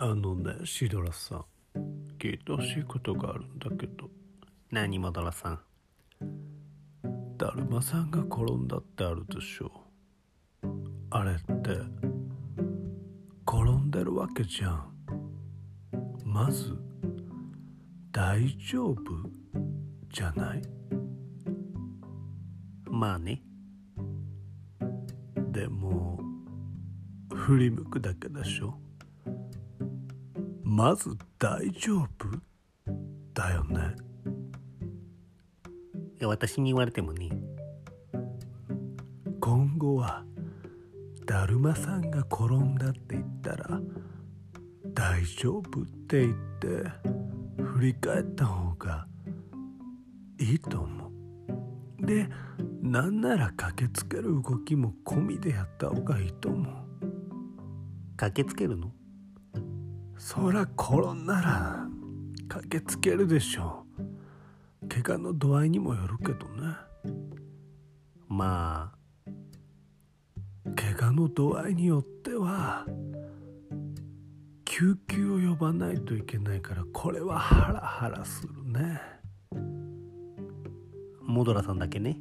あのねシドラさん聞いてほしいことがあるんだけど。何もドラさん？だるまさんが転んだってあるでしょ。あれって転んでるわけじゃん。まず大丈夫じゃない？まあね。でも振り向くだけでしょまず大丈夫？だよね。いや私に言われてもね。今後はだるまさんが転んだって言ったら大丈夫って言って振り返った方がいいと思う。でなんなら駆けつける動きも込みでやった方がいいと思う。駆けつけるの？そら転んだら駆けつけるでしょう。怪我の度合いにもよるけどね。まあ怪我の度合いによっては救急を呼ばないといけないからこれはハラハラするね。モドラさんだけね。